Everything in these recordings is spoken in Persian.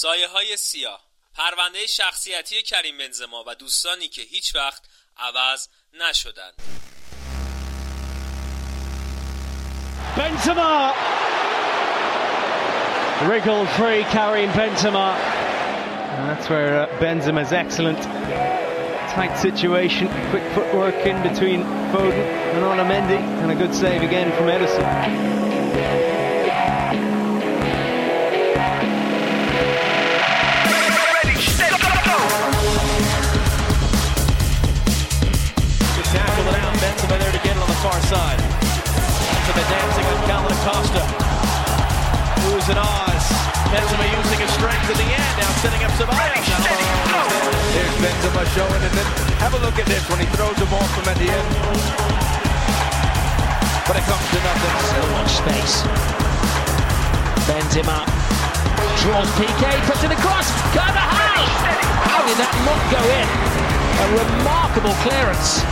سایه های سیاه پرونده شخصیتی کریم بنزما و دوستانی که هیچ وقت عوض نشدند Benzema wriggled free Karim Benzema and that's where uh, Benzema's excellent tight situation quick footwork in between Foden and Olamendi and a good save again from Edison far side. To the dancing of Calvin Acosta. Who's an Oz. Benzema using his strength in the end. Now setting up Ceballos. Here's Benzema showing it. Then have a look at this when he throws the ball from at the end. But it comes to nothing. So much space. Benzema draws PK, puts it across. Carvajal! How did that not go in? A remarkable clearance.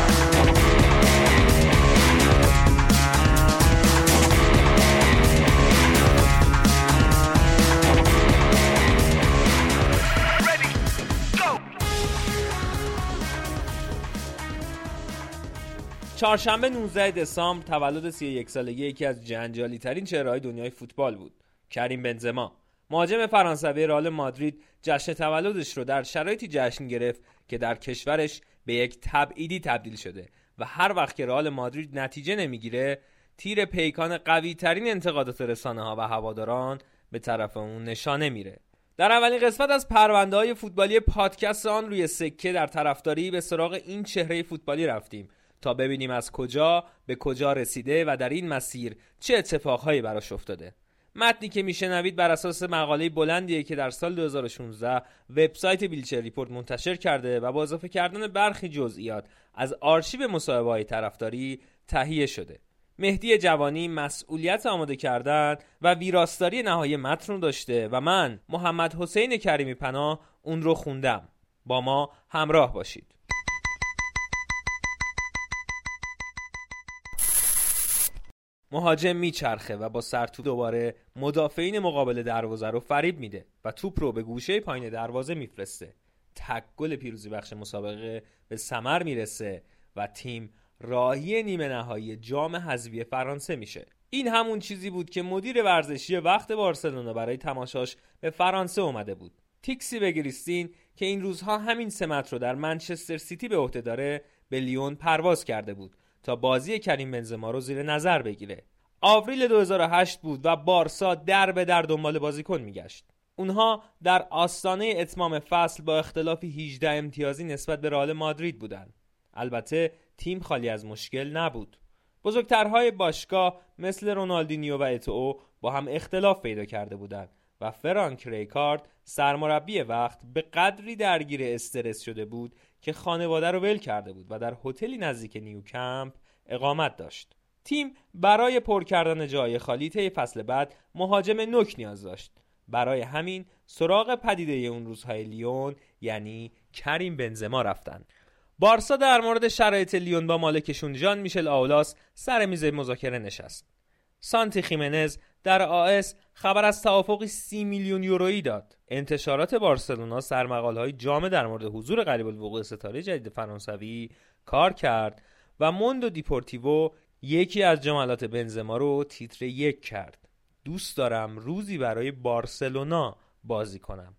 چهارشنبه 19 دسامبر تولد 31 سالگی یکی از جنجالی ترین چهرههای دنیای فوتبال بود کریم بنزما. مهاجم فرانسوی رئال مادرید جشن تولدش رو در شرایطی جشن گرفت که در کشورش به یک تبعیدی تبدیل شده و هر وقت که رئال مادرید نتیجه نمی‌گیره تیر پیکان قوی ترین انتقادات رسانه ها و هواداران به طرف اون نشانه میره. در اولین قسمت از پرونده های فوتبالی پادکست آن روی سکه در طرفداری به سراغ این چهره فوتبالی رفتیم. تا ببینیم از کجا به کجا رسیده و در این مسیر چه اتفاقهایی براش افتاده. متنی که میشنوید بر اساس مقاله بلندیه که در سال 2016 وبسایت بلیچر ریپورت منتشر کرده و با اضافه کردن برخی جزئیات از آرشیو مصاحبه های طرفداری تهیه شده. مهدی جوانی مسئولیت آماده کردن و ویراستاری نهایی متن رو داشته و من محمد حسین کریمی پناه اون رو خوندم. با ما همراه باشید. مهاجم میچرخه و با سرتو دوباره مدافعین مقابل دروازه رو فریب میده و توپ رو به گوشه پایین دروازه میفرسته. تک گل پیروزی بخش مسابقه به ثمر می‌رسه و تیم راهی نیمه نهایی جام حذفی فرانسه میشه. این همون چیزی بود که مدیر ورزشی وقت بارسلونا برای تماشاش به فرانسه اومده بود. تیکسی بگریستین که این روزها همین سمت رو در منچستر سیتی به عهده داره به لیون پرواز کرده بود. تا بازی کریم بنزما رو زیر نظر بگیره. آوریل 2008 بود و بارسا در به در دنبال بازیکن میگشت. اونها در آستانه اتمام فصل با اختلاف 18 امتیازی نسبت به رئال مادرید بودند. البته تیم خالی از مشکل نبود. بزرگترهای باشگاه مثل رونالدینیو و اتو با هم اختلاف پیدا کرده بودند و فرانک ریکارد سرمربی وقت به قدری درگیر استرس شده بود که خانواده رو ول کرده بود و در هتلی نزدیک نیوکمپ اقامت داشت. تیم برای پر کردن جای خالی طی فصل بعد مهاجم نوک نیاز داشت. برای همین سراغ پدیده اون روزهای لیون یعنی کریم بنزما رفتن. بارسا در مورد شرایط لیون با مالکشون جان میشل آولاس سر میز مذاکره نشست. سانتی خیمنز در آس خبر از توافقی سی میلیون یورویی داد. انتشارات بارسلونا سرمقاله های جامع در مورد حضور قریب الوقوع ستاره جدید فرانسوی کار کرد و موندو دیپورتیوو یکی از جملات بنزما رو تیتر یک کرد. دوست دارم روزی برای بارسلونا بازی کنم.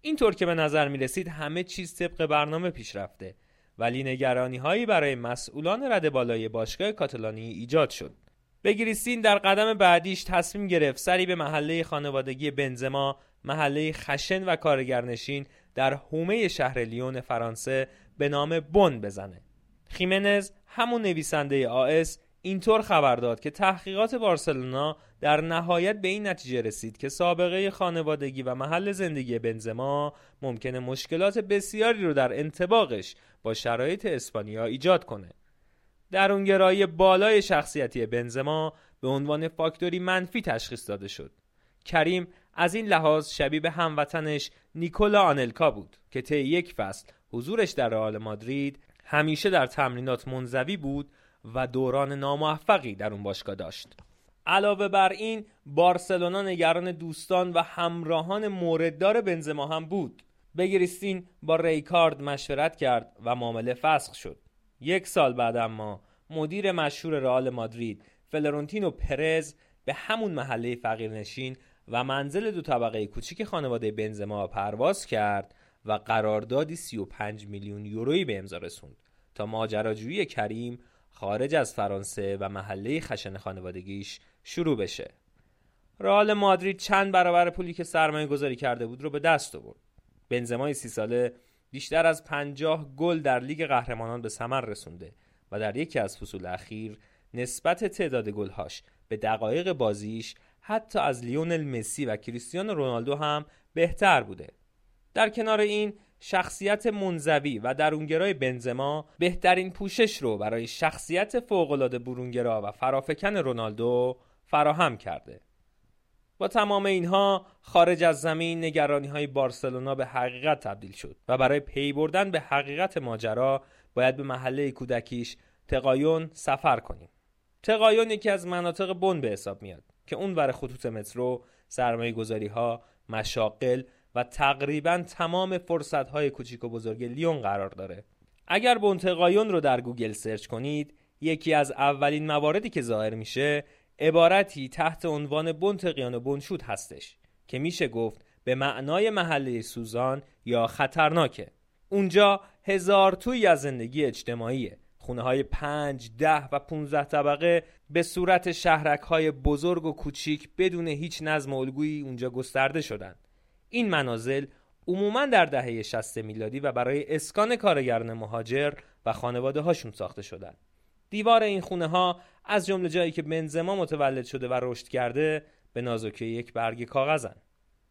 اینطور که به نظر می رسید همه چیز طبق برنامه پیش رفته ولی نگرانی هایی برای مسئولان رد بالای باشگاه کاتالانی ایجاد شد. بگریستین در قدم بعدیش تصمیم گرفت سری به محله خانوادگی بنزما محله خشن و کارگرنشین در حومه شهر لیون فرانسه به نام بون بزنه خیمنز همون نویسنده آس اینطور خبر داد که تحقیقات بارسلونا در نهایت به این نتیجه رسید که سابقه خانوادگی و محل زندگی بنزما ممکنه مشکلات بسیاری رو در انتباقش با شرایط اسپانیا ایجاد کنه. درونگرایی بالای شخصیتی بنزما به عنوان فاکتوری منفی تشخیص داده شد. کریم از این لحاظ شبیه به هموطنش نیکولا آنلکا بود که طی یک فصل حضورش در رئال مادرید همیشه در تمرینات منزوی بود و دوران ناموفقی در اون باشگاه داشت. علاوه بر این بارسلونا نگران دوستان و همراهان مورددار بنزما هم بود بگریستین با ریکارد مشورت کرد و معامله فسخ شد یک سال بعد اما مدیر مشهور رئال مادرید فلورنتینو پرز به همون محله فقیرنشین و منزل دو طبقه کوچیک خانواده بنزما پرواز کرد و قراردادی 35 میلیون یورویی به امضا رسوند تا ماجراجویی کریم خارج از فرانسه و محله خشن خانوادگیش شروع بشه. رئال مادرید چند برابر پولی که سرمایه گذاری کرده بود رو به دست آورد. بنزمای سی ساله بیشتر از پنجاه گل در لیگ قهرمانان به ثمر رسونده و در یکی از فصول اخیر نسبت تعداد گلهاش به دقایق بازیش حتی از لیونل مسی و کریستیانو رونالدو هم بهتر بوده. در کنار این شخصیت منزوی و درونگرای بنزما بهترین پوشش رو برای شخصیت فوقالعاده برونگرا و فرافکن رونالدو فراهم کرده. با تمام اینها خارج از زمین نگرانی های بارسلونا به حقیقت تبدیل شد و برای پی بردن به حقیقت ماجرا باید به محله کودکیش تقایون سفر کنیم. تقایون یکی از مناطق برون به حساب میاد که اون ور خطوط مترو سرمایه گذاری ها مشاغل و تقریبا تمام فرصت های کوچیک و بزرگ لیون قرار داره اگر برون تقایون رو در گوگل سرچ کنید یکی از اولین مواردی که ظاهر میشه عبارتی تحت عنوان بنتقیان و بنشود هستش که میشه گفت به معنای محله سوزان یا خطرناکه اونجا هزار توی از زندگی اجتماعیه خونه های پنج، ده و 15 طبقه به صورت شهرک های بزرگ و کوچیک بدون هیچ نظم الگویی اونجا گسترده شدند. این منازل عموما در دهه 60 میلادی و برای اسکان کارگران مهاجر و خانواده هاشون ساخته شدند. دیوار این خونه ها از جمله جایی که بنزما متولد شده و رشد کرده به نازکی یک برگ کاغذن.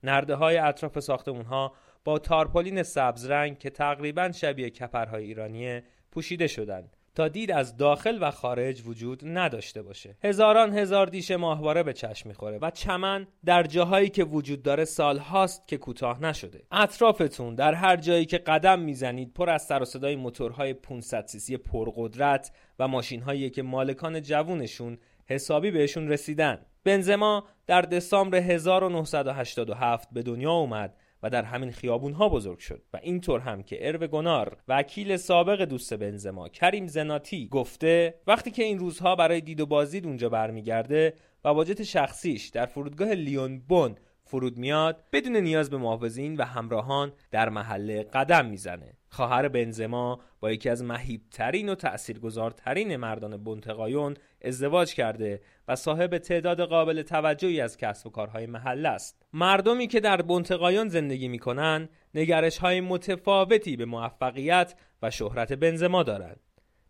نرده های اطراف ساختمون ها با تارپولین سبز رنگ که تقریبا شبیه کپرهای ایرانیه پوشیده شدند تا دید از داخل و خارج وجود نداشته باشه. هزاران هزار دیش ماهواره به چشم می‌خوره و چمن در جاهایی که وجود داره سال هاست که کوتاه نشده. اطرافتون در هر جایی که قدم می‌زنید پر از سر و صدای موتورهای 500 سیسی پرقدرت و ماشین که مالکان جوونشون حسابی بهشون رسیدن. بنزما در دسامبر 1987 به دنیا اومد و در همین خیابون ها بزرگ شد و اینطور هم که ارو گنار وکیل سابق دوست بنزما کریم زناتی گفته وقتی که این روزها برای دید و بازدید اونجا برمیگرده و باجت شخصیش در فرودگاه لیون بون فرود میاد بدون نیاز به محافظین و همراهان در محله قدم می‌زنه. خواهر بنزما با یکی از مهیبترین و تأثیرگذارترین مردان بنتقایون ازدواج کرده و صاحب تعداد قابل توجهی از کسب و کارهای محله است. مردمی که در بنتقایون زندگی می‌کنن نگرش های متفاوتی به موفقیت و شهرت بنزما دارند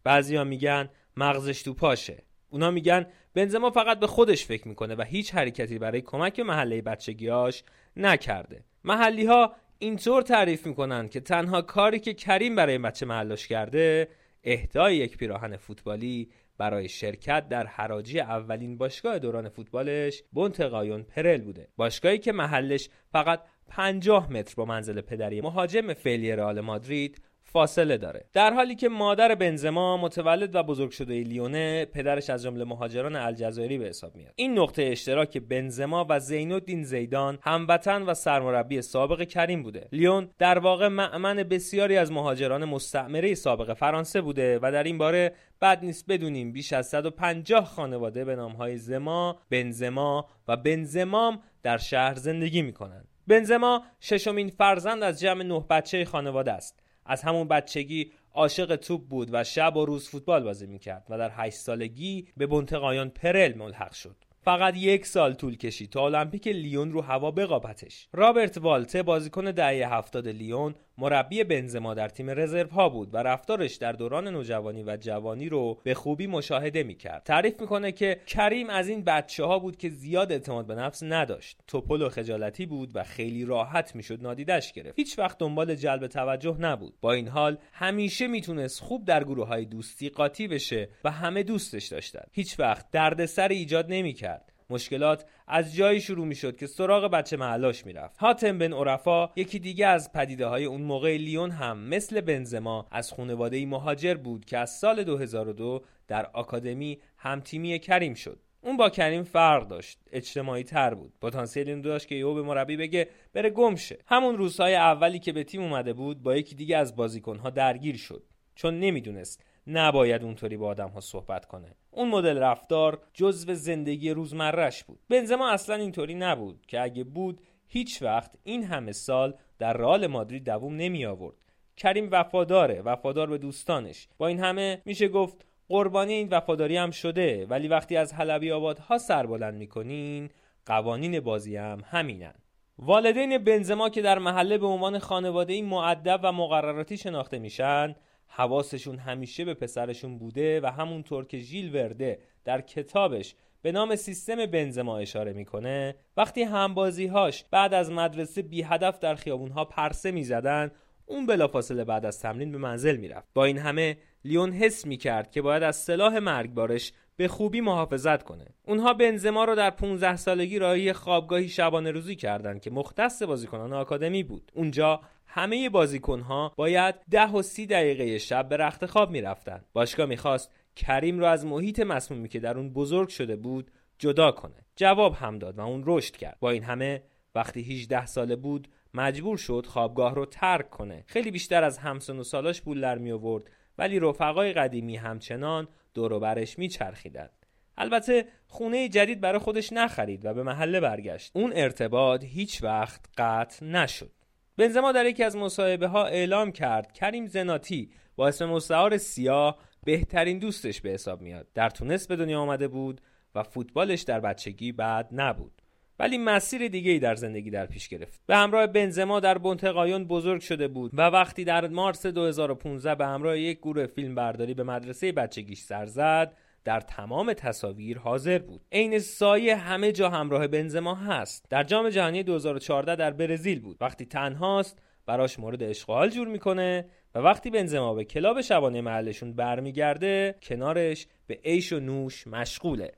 بعضیا میگن مغزش تو پاشه. اونا میگن بنزما فقط به خودش فکر می‌کنه و هیچ حرکتی برای کمک محله بچگیاش نکرده. محلی ها اینطور تعریف می‌کنن که تنها کاری که کریم برای بچه محلاش کرده اهدای یک پیراهن فوتبالی برای شرکت در حراجی اولین باشگاه دوران فوتبالش بونتقایون پرل بوده. باشگاهی که محلش فقط 50 متر با منزل پدری مهاجم فعلی رئال مادرید فاصله داره. در حالی که مادر بنزما متولد و بزرگ شده لیونه پدرش از جمله مهاجران الجزایری به حساب میاد. این نقطه اشتراک بنزما و زینالدین زیدان هموطن و سرمربی سابق کریم بوده. لیون در واقع معمن بسیاری از مهاجران مستعمره سابق فرانسه بوده و در این باره بد نیست بدونیم بیش از 150 خانواده به نامهای زما، بنزما و بنزمام در شهر زندگی می‌کنند. بنزما ششمین فرزند از جمع نه بچه خانواده است. از همون بچگی عاشق توپ بود و شب و روز فوتبال بازی می‌کرد و در هشت سالگی به بنتقایان پرل ملحق شد. فقط یک سال طول کشید تا المپیک لیون رو هوا بقاپتش. رابرت والته بازیکن دهه هفتاد لیون مربی بنزما در تیم رزرو ها بود و رفتارش در دوران نوجوانی و جوانی رو به خوبی مشاهده می‌کرد. تعریف می‌کنه که کریم از این بچه ها بود که زیاد اعتماد به نفس نداشت. توپل و خجالتی بود و خیلی راحت می‌شد نادیدش گرفت. هیچ وقت دنبال جلب توجه نبود. با این حال همیشه می‌تونست خوب در گروه های دوستی قاطی بشه و همه دوستش داشتن. هیچ وقت دردسر ایجاد نمی‌کرد. مشکلات از جایی شروع می شد که سراغ بچه محلاش می‌رفت. هاتم بن عرفا یکی دیگه از پدیده های اون موقع لیون هم مثل بنزما از خانواده مهاجر بود که از سال 2002 در آکادمی همتیمی کریم شد. اون با کریم فرق داشت. اجتماعی تر بود. پتانسیل این داشت که یهو به مربی بگه بره گمشه همون روزهای اولی که به تیم اومده بود با یکی دیگه از بازیکنها درگیر شد. چون نمی‌دونست نباید اونطوری با آدم ها صحبت کنه. اون مدل رفتار جزو زندگی روزمرش بود. بنزما اصلا اینطوری نبود که اگه بود هیچ وقت این همه سال در رئال مادرید دووم نمی آورد کریم وفاداره وفادار به دوستانش. با این همه میشه گفت قربانی این وفاداری هم شده ولی وقتی از حلبی آبادها سر بلند می‌کنین قوانین بازی هم همینن. والدین بنزما که در محله به عنوان خانواده معدب و مقرراتی شناخته میشن حواسشون همیشه به پسرشون بوده و همونطور که ژیل ورده در کتابش به نام سیستم بنزما اشاره می‌کنه وقتی همبازیهاش بعد از مدرسه بی هدف در خیابونها پرسه می‌زدن اون بلافاصله بعد از تمرین به منزل می‌رفت. با این همه لیون حس می‌کرد که باید از سلاح مرگبارش به خوبی محافظت کنه. اونها بنزما رو در 15 سالگی راهی خوابگاهی شبانه روزی کردند که مختص بازیکنان آکادمی بود. اونجا همه بازیکنها باید ده و سی دقیقه شب به رخت خواب می‌رفتن. باشگاه می‌خواست کریم رو از محیط مسمومی که در اون بزرگ شده بود جدا کنه. جواب هم داد و اون رشد کرد. با این همه وقتی 18 ساله بود مجبور شد خوابگاه رو ترک کنه. خیلی بیشتر از همسن و سالاش پول در می آورد ولی رفقای قدیمی همچنان دور و برش میچرخیدند البته خونه جدید برای خودش نخرید و به محله برگشت. اون ارتباط هیچ وقت قطع نشد. بنزما در یکی از مصاحبه ها اعلام کرد کریم زناتی با اسم مستعار سیاه بهترین دوستش به حساب میاد. در تونس به دنیا آمده بود و فوتبالش در بچگی بعد نبود. ولی مسیر دیگه ای در زندگی در پیش گرفت. به همراه بنزما در بونتقایون بزرگ شده بود و وقتی در مارس 2015 به همراه یک گروه فیلم برداری به مدرسه بچگیش سر زد در تمام تصاویر حاضر بود. عین سایه همه جا همراه بنزما هست. در جام جهانی 2014 در برزیل بود. وقتی تنهاست براش مورد اشغال جور می‌کنه و وقتی بنزما به کلاب شبانه محلشون برمیگرده کنارش به عیش و نوش مشغوله.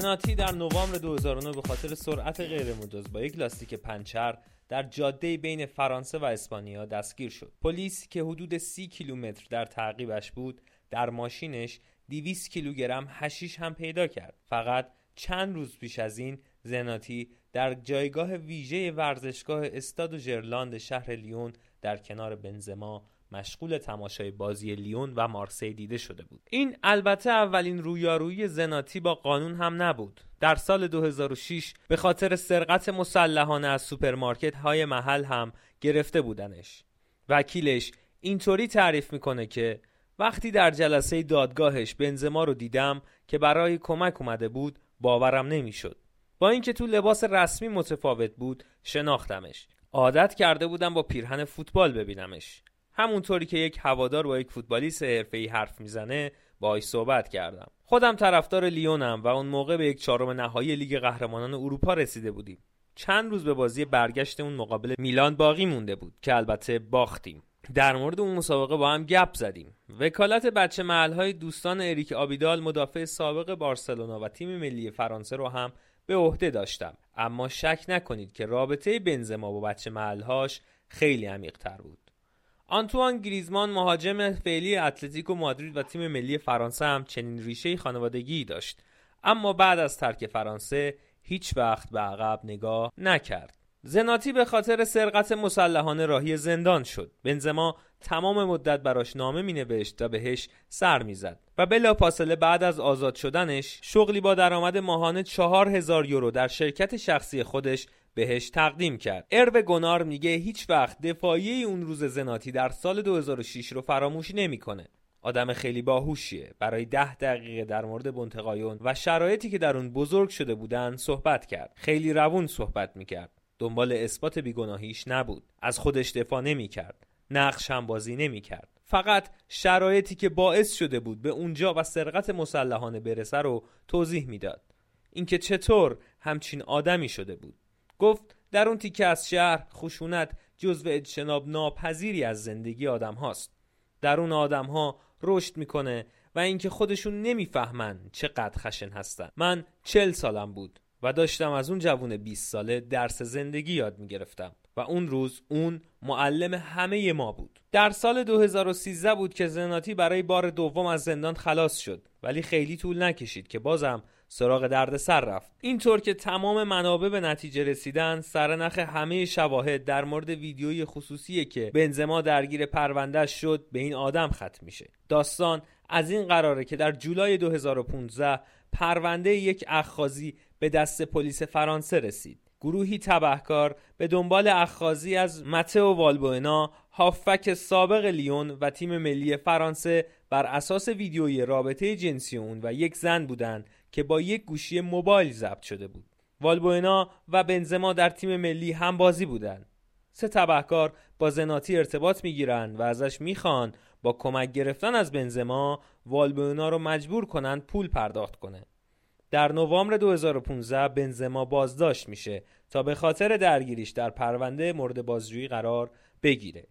زناتی در نوامبر 2009 به خاطر سرعت غیرمجاز با یک لاستیک پنچر در جاده بین فرانسه و اسپانیا دستگیر شد. پلیس که حدود 30 کیلومتر در تعقیبش بود، در ماشینش 200 کیلوگرم حشیش هم پیدا کرد. فقط چند روز پیش از این زناتی در جایگاه ویژه ورزشگاه استاد دو ژرلاند شهر لیون در کنار بنزما مشغول تماشای بازی لیون و مارسی دیده شده بود. این البته اولین رویارویی زناتی با قانون هم نبود. در سال 2006 به خاطر سرقت مسلحانه از سوپرمارکت های محل هم گرفته بودنش. وکیلش اینطوری تعریف می‌کنه که وقتی در جلسه دادگاهش بنزما رو دیدم که برای کمک اومده بود باورم نمی‌شد. با اینکه تو لباس رسمی متفاوت بود شناختمش. عادت کرده بودم با پیرهن فوتبال ببینمش. همونطوری که یک هوادار با یک فوتبالیست حرفه‌ای حرف می‌زنه باهاش صحبت کردم. خودم طرفدار لیونم و اون موقع به یک چهارم نهایی لیگ قهرمانان اروپا رسیده بودیم. چند روز به بازی برگشت اون مقابل میلان باقی مونده بود که البته باختیم. در مورد اون مسابقه با هم گپ زدیم. وکالت بچه محل دوستان اریک آبیدال مدافع سابق بارسلونا و تیم ملی فرانسه رو هم به عهده داشتم. اما شک نکنید که رابطه بنزما با بچه محلهاش خیلی عمیق تر بود. آنتوان گریزمان مهاجم فعلی اتلتیکو مادرید و تیم ملی فرانسه هم چنین ریشه خانوادگی داشت. اما بعد از ترک فرانسه هیچ وقت به عقب نگاه نکرد. زناتی به خاطر سرقت مسلحانه راهی زندان شد. بنزما تمام مدت براش نامه می نوشت و بهش سر می‌زد و بلا پاسله بعد از آزاد شدنش شغلی با درآمد ماهانه چهار هزار یورو در شرکت شخصی خودش بهش تقدیم کرد. ارو گونار میگه هیچ وقت دفاعی اون روز زناتی در سال 2006 رو فراموش نمی‌کنه. آدم خیلی باهوشیه. برای ده دقیقه در مورد بنتقایون و شرایطی که در اون بزرگ شده بودن صحبت کرد. خیلی روون صحبت می‌کرد. دنبال اثبات بیگناهیش نبود. از خودش دفاع نمی‌کرد. نقش هم بازی نمی‌کرد. فقط شرایطی که باعث شده بود به اونجا و سرقت مسلحانه برسه رو توضیح می‌داد. اینکه چطور همچین آدمی شده بود. گفت در اون تیکه از شهر خشونت جزو اجتناب ناپذیری از زندگی آدم هاست. در اون آدم ها رشد می‌کنه و اینکه خودشون نمی‌فهمن چقدر خشن هستن. من چل سالم بود و داشتم از اون جوون 20 ساله درس زندگی یاد می‌گرفتم و اون روز اون معلم همه ما بود. در سال 2013 بود که زناتی برای بار دوم از زندان خلاص شد. ولی خیلی طول نکشید که بازم سراغ درد سر رفت. اینطور که تمام منابع به نتیجه رسیدن سرنخ همه شواهد در مورد ویدیوی خصوصی که بنزما درگیر پرونده شد به این آدم ختم میشه. داستان از این قراره که در جولای 2015 پرونده یک اخخازی به دست پلیس فرانسه رسید. گروهی تبهکار به دنبال اخخازی از متئو والبوئنا هافک سابق لیون و تیم ملی فرانسه بر اساس ویدیوی رابطه جنسی اون و یک زن بودند که با یک گوشی موبایل ضبط شده بود. والبوئنا و بنزما در تیم ملی هم بازی بودند سه تبهکار با زناتی ارتباط می‌گیرند و ازش می‌خوان با کمک گرفتن از بنزما والبوئنا رو مجبور کنند پول پرداخت کنه. در نوامبر 2015 بنزما بازداشت میشه تا به خاطر درگیریش در پرونده مورد بازجویی قرار بگیره.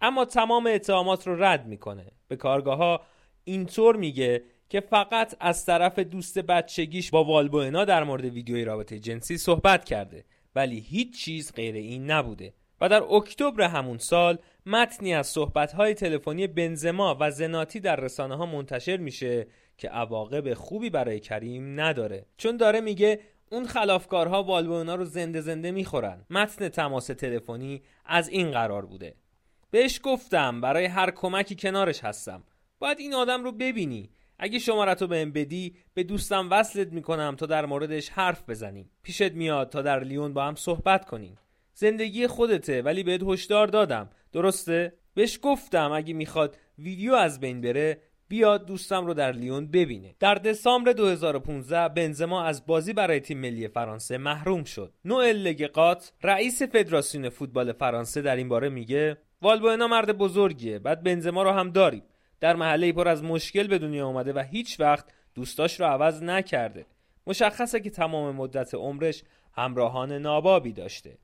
اما تمام اتهامات رو رد می‌کنه. به کارگاه ها اینطور میگه که فقط از طرف دوست بچگیش با والبوئنا در مورد ویدیوی رابطه جنسی صحبت کرده ولی هیچ چیز غیر این نبوده و در اکتبر همون سال متنی از صحبت‌های تلفنی بنزما و زناتی در رسانه ها منتشر میشه که عواقب خوبی برای کریم نداره. چون داره میگه اون خلافکارها والبوئنا رو زنده زنده می‌خورن. متن تماس تلفنی از این قرار بوده. بهش گفتم برای هر کمکی کنارش هستم. باید این آدم رو ببینی. اگه شمارت رو بهم بدی به دوستم وصلت می‌کنم تا در موردش حرف بزنیم. پیشت میاد تا در لیون با هم صحبت کنیم. زندگی خودته ولی بهت هشدار دادم. درسته؟ بهش گفتم اگه می‌خواد ویدیو از بین بره بیاد دوستم رو در لیون ببینه. در دسامبر 2015 بنزما از بازی برای تیم ملی فرانسه محروم شد. نوئل لگقات رئیس فدراسیون فوتبال فرانسه در این باره میگه والبوئنا مرد بزرگیه بعد بنزما رو هم داریم. در محله پر از مشکل به دنیا اومده و هیچ وقت دوستاش رو عوض نکرده. مشخصه که تمام مدت عمرش همراهان نابابی داشته.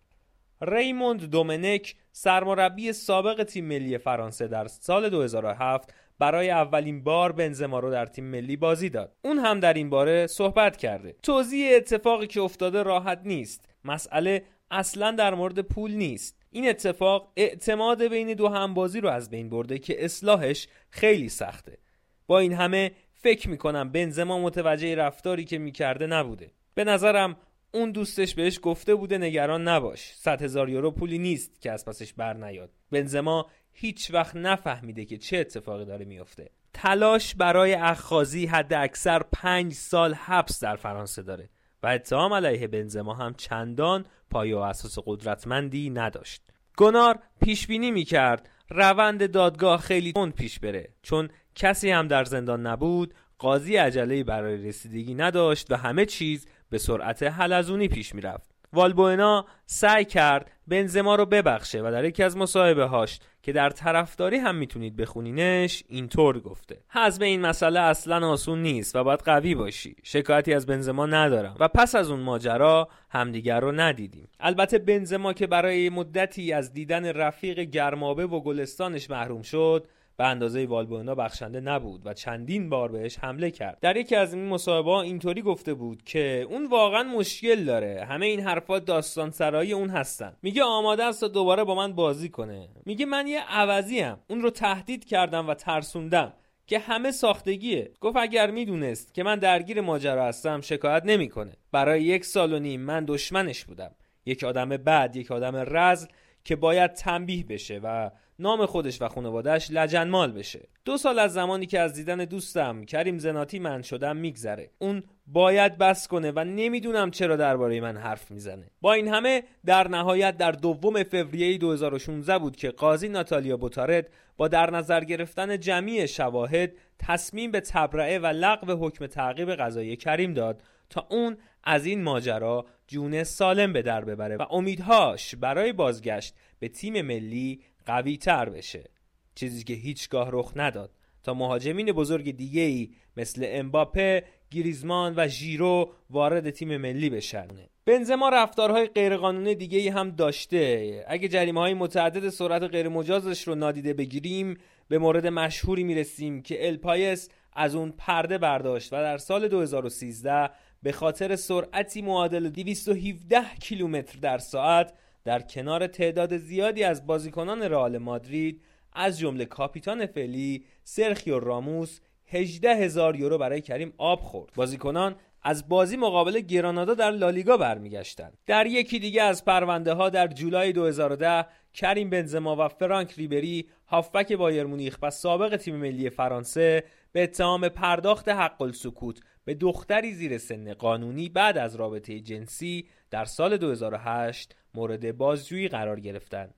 ریموند دومنک سرمربی سابق تیم ملی فرانسه در سال 2007 برای اولین بار بنزما رو در تیم ملی بازی داد. اون هم در این باره صحبت کرده. توضیح اتفاقی که افتاده راحت نیست. مسئله اصلا در مورد پول نیست. این اتفاق اعتماد بین دو همبازی رو از بین برده که اصلاحش خیلی سخته. با این همه فکر می‌کنم بنزما متوجه رفتاری که می‌کرده نبوده. به نظرم اون دوستش بهش گفته بوده نگران نباش. 100 هزار یورو پولی نیست که از پسش بر نیاد. بنزما هیچ وقت نفهمیده که چه اتفاقی داره میفته تلاش برای اخخازی حد اکثر پنج سال حبس در فرانسه داره. و اتهام علیه بنزما هم چندان پایه و اساس قدرتمندی نداشت. گنار پیش بینی می‌کرد. روند دادگاه خیلی تند پیش بره. چون کسی هم در زندان نبود قاضی عجله برای رسیدگی نداشت و همه چیز به سرعت حلزونی پیش می‌رفت. والبوئنا سعی کرد بنزما رو ببخشه و در یکی از مصاحبه هاش که در طرفداری هم می‌تونید بخونینش اینطور گفته. حزم این مسئله اصلا آسون نیست و باید قوی باشی. شکایتی از بنزما ندارم. و پس از اون ماجرا همدیگر رو ندیدیم. البته بنزما که برای مدتی از دیدن رفیق گرمابه و گلستانش محروم شد به اندازه والبوئنا بخشنده نبود و چندین بار بهش حمله کرد. در یکی از این مصاحبه اینطوری گفته بود که اون واقعا مشکل داره. همه این حرفات داستان سرایی اون هستن. میگه آماده است تا دوباره با من بازی کنه. میگه من یه عوضی هم. اون رو تهدید کردم و ترسوندم که همه ساختگیه. گفت اگر می‌دونست که من درگیر ماجرا هستم شکایت نمی‌کنه. برای یک سال و نیم من دشمنش بودم. یک آدم بد یک آدم رزل که باید تنبیه بشه و نام خودش و خانوادهش لجنمال بشه. دو سال از زمانی که از دیدن دوستم کریم زناتی من شدم میگذره. اون باید بس کنه و نمی‌دونم چرا درباره من حرف می‌زنه. با این همه در نهایت در دوم فوریه 2016 بود که قاضی ناتالیا بوتارد با در نظر گرفتن جمعی شواهد تصمیم به تبرعه و لغو حکم تعقیب قضایی کریم داد تا اون از این ماجرا جون سالم به در ببره و امیدهاش برای بازگشت به تیم ملی قوی تر بشه چیزی که هیچگاه رخ نداد تا مهاجمین بزرگ دیگه ای مثل امباپه، گریزمان و ژیرو وارد تیم ملی بشن. بنزما رفتارهای غیرقانونی دیگه ای هم داشته. اگه جریمه های متعدد سرعت غیرمجازش رو نادیده بگیریم به مورد مشهوری می‌رسیم که الپایس از اون پرده برداشت و در سال 2013 به خاطر سرعتی معادل 217 کیلومتر در ساعت در کنار تعداد زیادی از بازیکنان رئال مادرید از جمله کاپیتان فعلی سرخیو راموس 18 هزار یورو برای کریم آب خورد. بازیکنان از بازی مقابل گرانادا در لالیگا برمیگشتند. در یکی دیگه از پرونده ها در جولای 2010 کریم بنزما و فرانک ریبری هافبک بایر مونیخ و سابق تیم ملی فرانسه به اتهام پرداخت حق السکوت به دختری زیر سن قانونی بعد از رابطه جنسی در سال 2008 مورد بازجویی قرار گرفتند.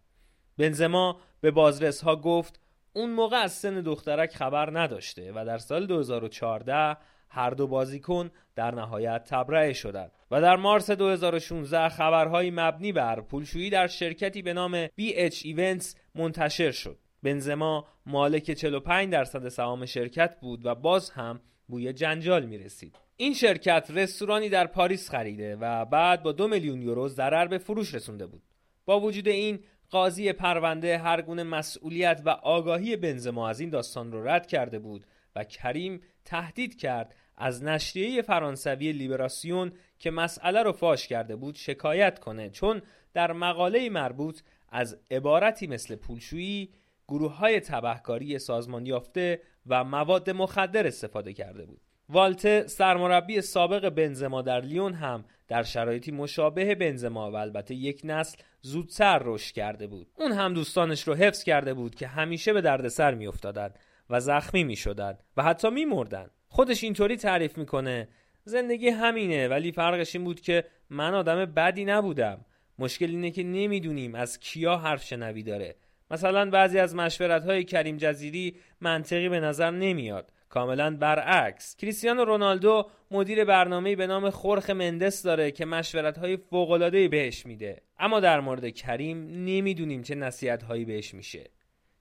بنزما به بازرس ها گفت اون موقع از سن دخترک خبر نداشته و در سال 2014 هر دو بازیکن در نهایت تبرئه شدند و در مارس 2016 خبرهایی مبنی بر پولشویی در شرکتی به نام BH Events منتشر شد. بنزما مالک 45 درصد سهام شرکت بود و باز هم بوی جنجال می رسید. این شرکت رستورانی در پاریس خریده و بعد با دو میلیون یورو ضرر به فروش رسونده بود. با وجود این قاضی پرونده هر گونه مسئولیت و آگاهی بنزما از این داستان را رد کرده بود و کریم تهدید کرد از نشریه فرانسوی لیبراسیون که مسئله رو فاش کرده بود شکایت کنه چون در مقاله مربوط از عبارتی مثل پولشویی گروه های تبهکاری سازمان یافته و مواد مخدر استفاده کرده بود والته سرمربی سابق بنزما در لیون هم در شرایطی مشابه بنزما و البته یک نسل زودتر رشد کرده بود. اون هم دوستانش رو حفظ کرده بود که همیشه به دردسر میافتادند و زخمی می‌شدند و حتی میمردند خودش اینطوری تعریف می‌کنه زندگی همینه ولی فرقش این بود که من آدم بدی نبودم. مشکل اینه که نمی‌دونیم از کیا حرف شنوی داره. مثلا بعضی از مشورت های کریم جزیری منطقی به نظر نمیاد. کاملا برعکس. کریستیانو رونالدو مدیر برنامه‌ای به نام خورخ مندس داره که مشورت های فوق بهش میده. اما در مورد کریم نمی‌دونیم چه نصیحت هایی بهش میشه.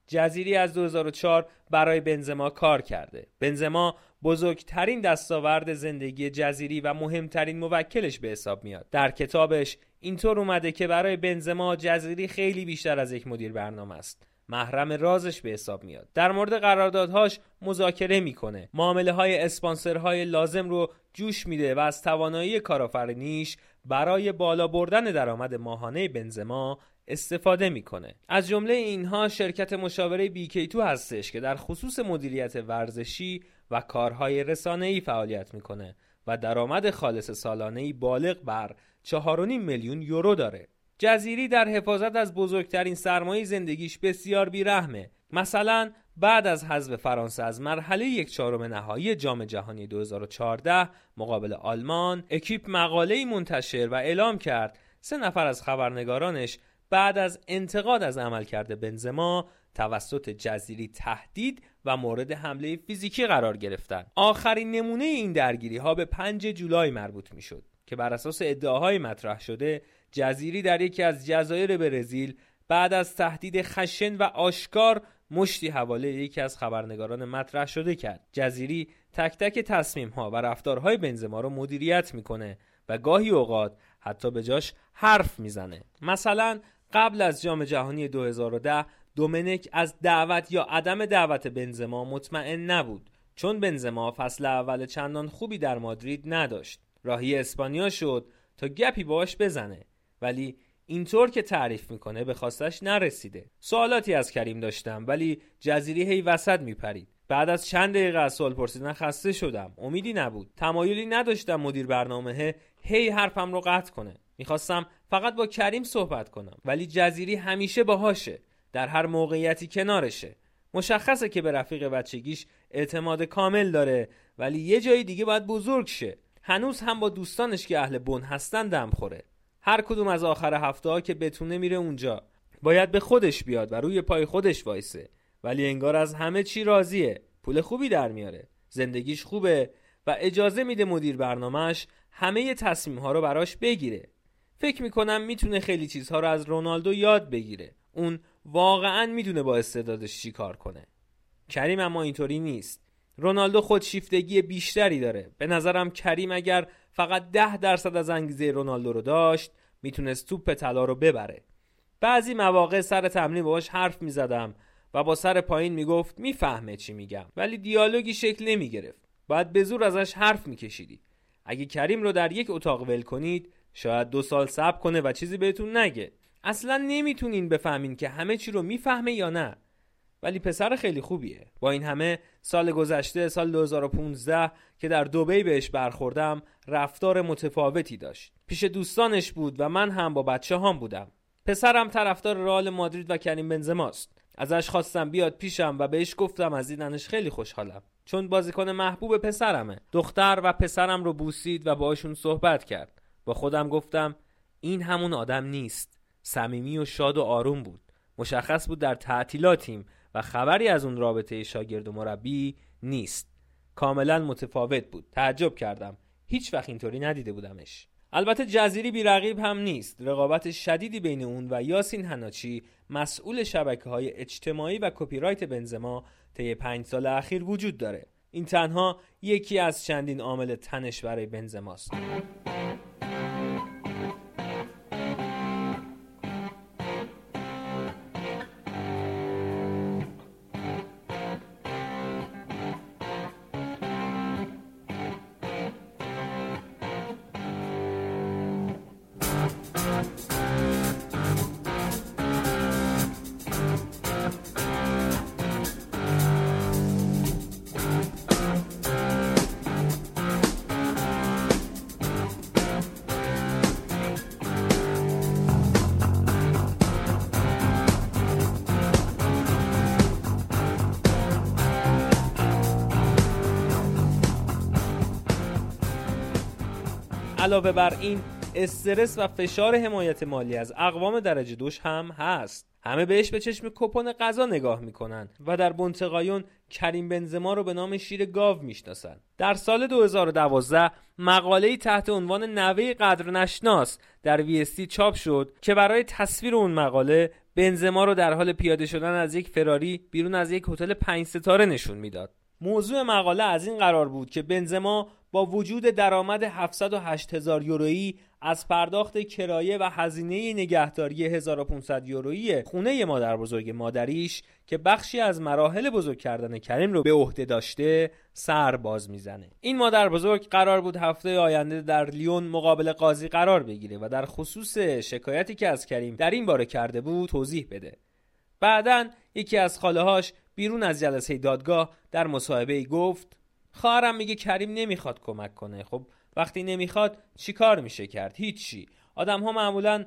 جزیری از 2004 برای بنزما کار کرده. بنزما بزرگترین دستاورد زندگی جزیری و مهمترین موکلش به حساب میاد. در کتابش اینطور اومده که برای بنزما جزیری خیلی بیشتر از یک مدیر برنامه است. محرم رازش به حساب میاد. در مورد قراردادهاش مذاکره می‌کنه. معامله های اسپانسرهای لازم رو جوش میده و از توانایی کارآفرینیش برای بالا بردن درآمد ماهانه بنزما استفاده می‌کنه. از جمله اینها شرکت مشاوره بیکیتو هستش که در خصوص مدیریت ورزشی و کارهای رسانه‌ای فعالیت می‌کنه و درآمد خالص سالانه‌ای بالغ بر 4.5 میلیون یورو داره. جزیری در حفاظت از بزرگترین سرمایه زندگیش بسیار بیرحمه. مثلا بعد از حذف فرانسه از مرحله یک چهارم نهایی جام جهانی 2014 مقابل آلمان اکیپ مقاله منتشر و اعلام کرد سه نفر از خبرنگارانش بعد از انتقاد از عملکرد بنزما توسط جزیری تهدید و مورد حمله فیزیکی قرار گرفتن آخرین نمونه این درگیری ها به 5 جولای مربوط می شد که بر اساس ادعاهای مطرح شده جزیری در یکی از جزایر برزیل بعد از تهدید خشن و آشکار مشتی حواله یکی از خبرنگاران مطرح شده کرد. جزیری تک تک تصمیم ها و رفتارهای بنزما رو مدیریت می‌کنه و گاهی اوقات حتی به جاش حرف می‌زنه. مثلا قبل از جام جهانی 2010 دومنک از دعوت یا عدم دعوت بنزما مطمئن نبود چون بنزما فصل اول چندان خوبی در مادرید نداشت. راهی اسپانیا شد تا گپی باش بزنه. ولی اینطور که تعریف می‌کنه به خواستش نرسیده. سوالاتی از کریم داشتم ولی جزیری هی وسط میپرید. بعد از چند دقیقه از سوال پرسیدن خسته شدم. امیدی نبود. تمایلی نداشتم مدیر برنامه هی حرفم رو قطع کنه. می‌خواستم فقط با کریم صحبت کنم. ولی جزیری همیشه باهاشه. در هر موقعیتی کنارشه. مشخصه که به رفیق بچگیش اعتماد کامل داره. ولی یه جای دیگه باید بزرگ شه. هنوز هم با دوستانش که اهل بن هستن دم خوره. هر کدوم از آخر هفته ها که بتونه میره اونجا. باید به خودش بیاد و روی پای خودش وایسه. ولی انگار از همه چی راضیه. پول خوبی در میاره. زندگیش خوبه و اجازه میده مدیر برنامهش همه تصمیم ها رو براش بگیره. فکر می‌کنم می‌تونه خیلی چیزها رو از رونالدو یاد بگیره. اون واقعا می‌دونه با استعدادش چی کار کنه. کریم اما اینطوری نیست. رونالدو خودشیفتگی بیشتری داره. به نظرم کریم اگر فقط ده درصد از انگیزه رونالدو رو داشت می‌تونست توپ طلا رو ببره. بعضی مواقع سر تمرین باهاش حرف می‌زدم و با سر پایین می‌گفت می‌فهمه چی میگم. ولی دیالوگی شکل نمی‌گرفت. باید به زور ازش حرف میکشیدی. اگه کریم رو در یک اتاق ول کنید شاید دو سال صبر کنه و چیزی بهتون نگه. اصلا نمی‌تونین بفهمین که همه چی رو می‌فهمه یا نه. ولی پسر خیلی خوبیه. با این همه سال گذشته سال 2015 که در دوبی بهش برخوردم رفتار متفاوتی داشت. پیش دوستانش بود و من هم با بچه هم بودم. پسرم طرفدار رئال مادرید و کریم بنزماست. ازش خواستم بیاد پیشم و بهش گفتم از دیدنش خیلی خوشحالم. چون بازیکن محبوب پسرمه. دختر و پسرم رو بوسید و باشون صحبت کرد. با خودم گفتم این همون آدم نیست. صمیمی و شاد و آروم بود. مشخص بود در تعطیلاتیم و خبری از اون رابطه شاگرد و مربی نیست. کاملا متفاوت بود. تعجب کردم. هیچ وقت اینطوری ندیده بودمش. البته جزیری بی رقیب هم نیست. رقابت شدیدی بین اون و یاسین هناچی مسئول شبکه های اجتماعی و کپی رایت بنزما طی پنج سال اخیر وجود داره. این تنها یکی از چندین عامل تنش برای بنزماست. علاوه بر این استرس و فشار حمایت مالی از اقوام درجه دوش هم هست. همه بهش به چشم کپون غذا نگاه می‌کنن و در بنتقایون کریم بنزما رو به نام شیر گاو می‌شناسن. در سال 2012 مقاله‌ای تحت عنوان نوه قدر نشناس در ویستی چاپ شد که برای تصویر اون مقاله بنزما رو در حال پیاده شدن از یک فراری بیرون از یک هتل پنج ستاره نشون می‌داد. موضوع مقاله از این قرار بود که بنزما با وجود درآمد 708 هزار یورویی از پرداخت کرایه و هزینه نگهداری 1500 یورویی خونه مادر بزرگ مادریش که بخشی از مراحل بزرگ کردن کریم رو به عهده داشته سر باز می‌زنه. این مادر بزرگ قرار بود هفته آینده در لیون مقابل قاضی قرار بگیره و در خصوص شکایتی که از کریم در این باره کرده بود توضیح بده. بعدا یکی از خاله هاش بیرون از جلسه دادگاه در مصاحبه گفت خواهرم میگه کریم نمی‌خواد کمک کنه. خب وقتی نمی‌خواد چی کار میشه کرد؟ هیچی. آدم ها معمولا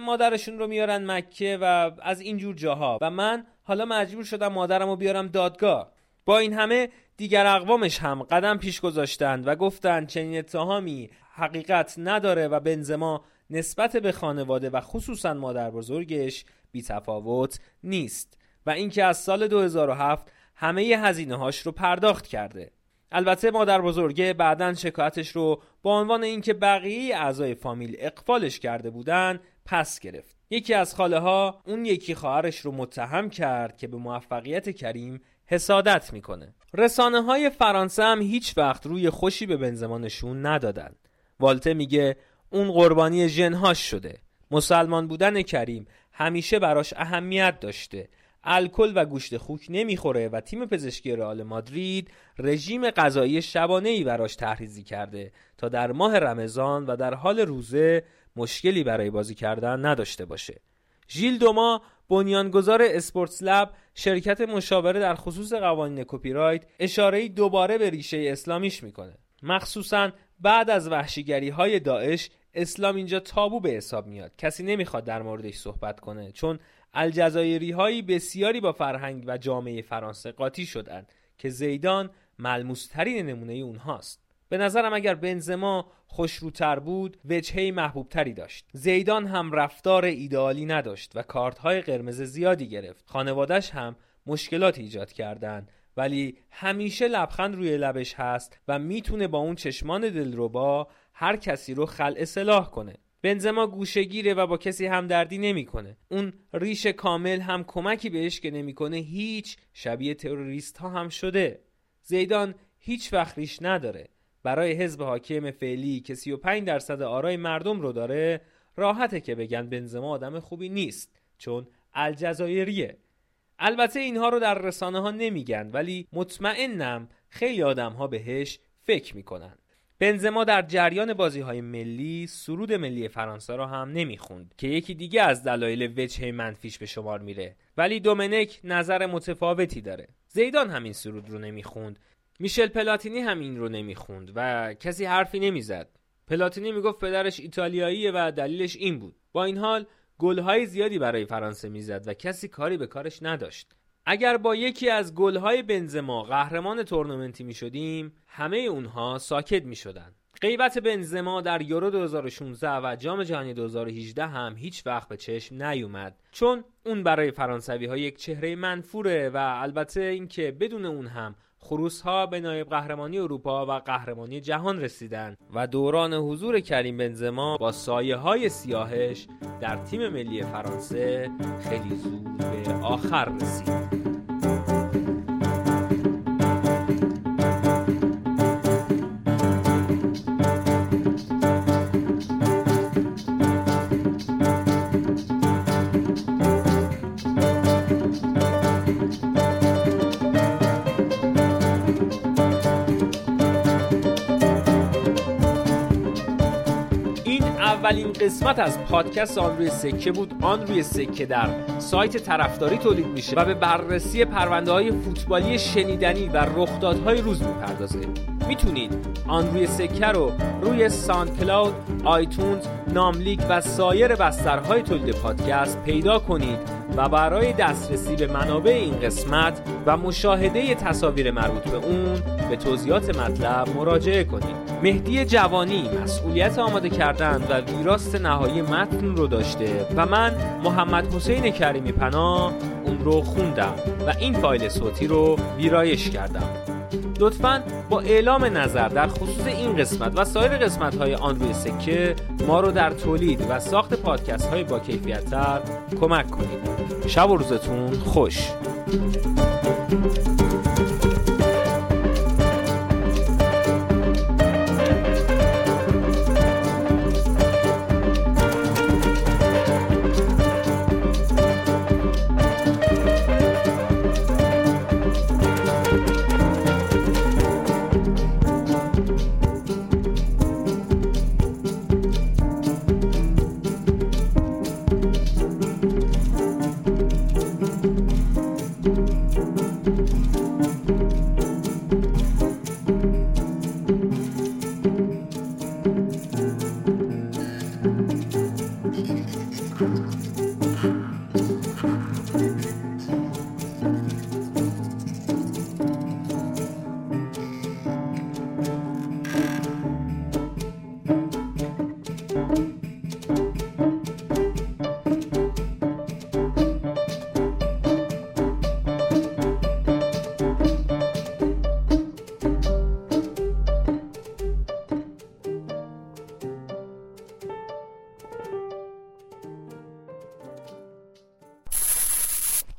مادرشون رو میارن مکه و از اینجور جاها. و من حالا مجبور شدم مادرم رو بیارم دادگاه. با این همه دیگر اقوامش هم قدم پیش گذاشتند و گفتند چنین اتهامی حقیقت نداره و بنزما نسبت به خانواده و خصوصا مادر بزرگش بی تفاوت نیست. و اینکه از سال 2007 همه هزینه هاش رو پرداخت کرده. البته مادر بزرگه بعدا شکایتش رو با عنوان اینکه بقیه اعضای فامیل اقفالش کرده بودن پس گرفت. یکی از خاله ها اون یکی خواهرش رو متهم کرد که به موفقیت کریم حسادت می‌کنه. رسانه های فرانسه هم هیچ وقت روی خوشی به بنزما نشون ندادن. والته میگه اون قربانی ژن‌هاش شده. مسلمان بودن کریم همیشه براش اهمیت داشته. الکل و گوشت خوک نمی‌خوره و تیم پزشکی رئال مادرید رژیم غذایی شبانه ای براش طرح‌ریزی کرده تا در ماه رمضان و در حال روزه مشکلی برای بازی کردن نداشته باشه. ژیل دوما بنیانگذار اسپورتس لب شرکت مشاوره در خصوص قوانین کپی رایت اشاره دوباره به ریشه اسلامیش می‌کنه. مخصوصا بعد از وحشیگری های داعش اسلام اینجا تابو به حساب میاد. کسی نمی‌خواد در موردش صحبت کنه چون الجزایری هایی بسیاری با فرهنگ و جامعه فرانسه قاطی شدند که زیدان ملموسترین نمونه اونهاست. به نظرم اگر بنزما خوشروتر بود وجهه محبوبتری داشت. زیدان هم رفتار ایدئالی نداشت و کارت های قرمز زیادی گرفت. خانوادش هم مشکلات ایجاد کردند ولی همیشه لبخند روی لبش هست و می‌تونه با اون چشمان دلربا هر کسی رو خلع اصلاح کنه. بنزما گوشگیره و با کسی همدردی نمی‌کنه. اون ریش کامل هم کمکی بهش که نمی‌کنه هیچ شبیه تروریست ها هم شده. زیدان هیچ وقت ریش نداره. برای حزب حاکم فعلی که 35 درصد آرای مردم رو داره راحته که بگن بنزما آدم خوبی نیست چون الجزایریه البته اینها رو در رسانه ها نمیگن ولی مطمئنم خیلی آدم ها بهش فکر می‌کنن بنزما در جریان بازی های ملی سرود ملی فرانسه را هم نمی‌خوند که یکی دیگه از دلایل وجه منفیش به شمار میره. ولی دومنک نظر متفاوتی داره. زیدان همین سرود رو نمی‌خوند. میشل پلاتینی هم این رو نمی‌خوند و کسی حرفی نمی‌زد. پلاتینی می‌گفت پدرش ایتالیاییه و دلیلش این بود. با این حال گلهای زیادی برای فرانسه می‌زد و کسی کاری به کارش نداشت. اگر با یکی از گلهای بنزما قهرمان تورنمنتی می شدیم همه اونها ساکت می شدن. غیبت بنزما در یورو 2016 و جام جهانی 2018 هم هیچ وقت به چشم نیومد چون اون برای فرانسوی ها یک چهره منفوره و البته اینکه بدون اون هم خروس ها به نایب قهرمانی اروپا و قهرمانی جهان رسیدن و دوران حضور کریم بنزما با سایه های سیاهش در تیم ملی فرانسه خیلی زود به آخر رسید اولین قسمت از پادکست آن روی سکه بود. آن روی سکه در سایت طرفداری تولید میشه و به بررسی پرونده های فوتبالی شنیدنی و رخدادهای روز می‌پردازه. می‌تونید آن روی سکه رو روی ساند کلاود، آیتونز، ناملیک و سایر بسترهای تولید پادکست پیدا کنید. و برای دسترسی به منابع این قسمت و مشاهده تصاویر مربوط به اون به توضیحات مطلب مراجعه کنید. مهدی جوانی مسئولیت آماده کردن و ویراست نهایی متن رو داشته و من محمد حسین کریمی پناه اون رو خوندم و این فایل صوتی رو ویرایش کردم. لطفا با اعلام نظر در خصوص این قسمت و سایر قسمت های آن روی سکه ما رو در تولید و ساخت پادکست های با کیفیت تر کمک کنید. شب و روزتون خوش.